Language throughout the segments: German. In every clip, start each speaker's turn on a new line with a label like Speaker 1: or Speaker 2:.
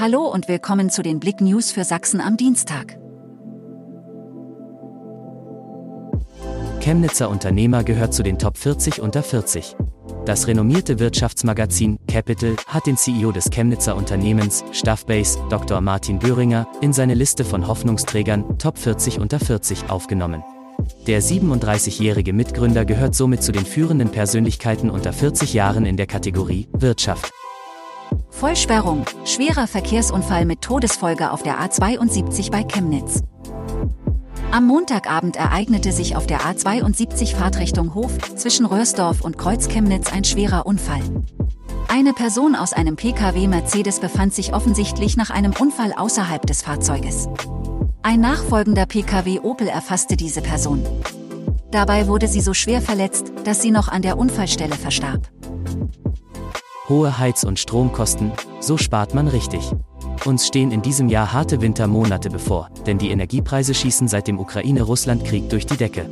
Speaker 1: Hallo und willkommen zu den Blick News für Sachsen am Dienstag.
Speaker 2: Chemnitzer Unternehmer gehört zu den Top 40 unter 40. Das renommierte Wirtschaftsmagazin Capital hat den CEO des Chemnitzer Unternehmens Staffbase, Dr. Martin Böhringer, in seine Liste von Hoffnungsträgern Top 40 unter 40 aufgenommen. Der 37-jährige Mitgründer gehört somit zu den führenden Persönlichkeiten unter 40 Jahren in der Kategorie Wirtschaft.
Speaker 1: Vollsperrung, schwerer Verkehrsunfall mit Todesfolge auf der A72 bei Chemnitz. Am Montagabend ereignete sich auf der A72 Fahrtrichtung Hof zwischen Röhrsdorf und Kreuzchemnitz ein schwerer Unfall. Eine Person aus einem Pkw Mercedes befand sich offensichtlich nach einem Unfall außerhalb des Fahrzeuges. Ein nachfolgender Pkw Opel erfasste diese Person. Dabei wurde sie so schwer verletzt, dass sie noch an der Unfallstelle verstarb.
Speaker 2: Hohe Heiz- und Stromkosten, so spart man richtig. Uns stehen in diesem Jahr harte Wintermonate bevor, denn die Energiepreise schießen seit dem Ukraine-Russland-Krieg durch die Decke.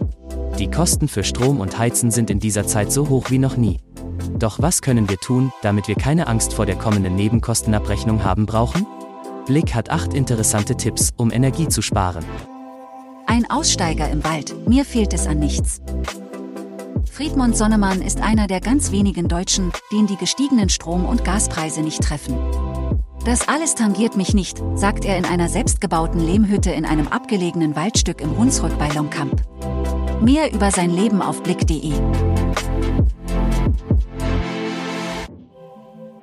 Speaker 2: Die Kosten für Strom und Heizen sind in dieser Zeit so hoch wie noch nie. Doch was können wir tun, damit wir keine Angst vor der kommenden Nebenkostenabrechnung haben brauchen? Blick hat acht interessante Tipps, um Energie zu sparen.
Speaker 1: Ein Aussteiger im Wald, mir fehlt es an nichts. Friedmund Sonnemann ist einer der ganz wenigen Deutschen, den die gestiegenen Strom- und Gaspreise nicht treffen. Das alles tangiert mich nicht, sagt er in einer selbstgebauten Lehmhütte in einem abgelegenen Waldstück im Hunsrück bei Longkamp. Mehr über sein Leben auf blick.de.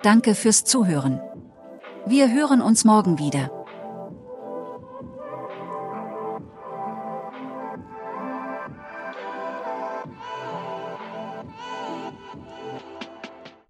Speaker 1: Danke fürs Zuhören. Wir hören uns morgen wieder.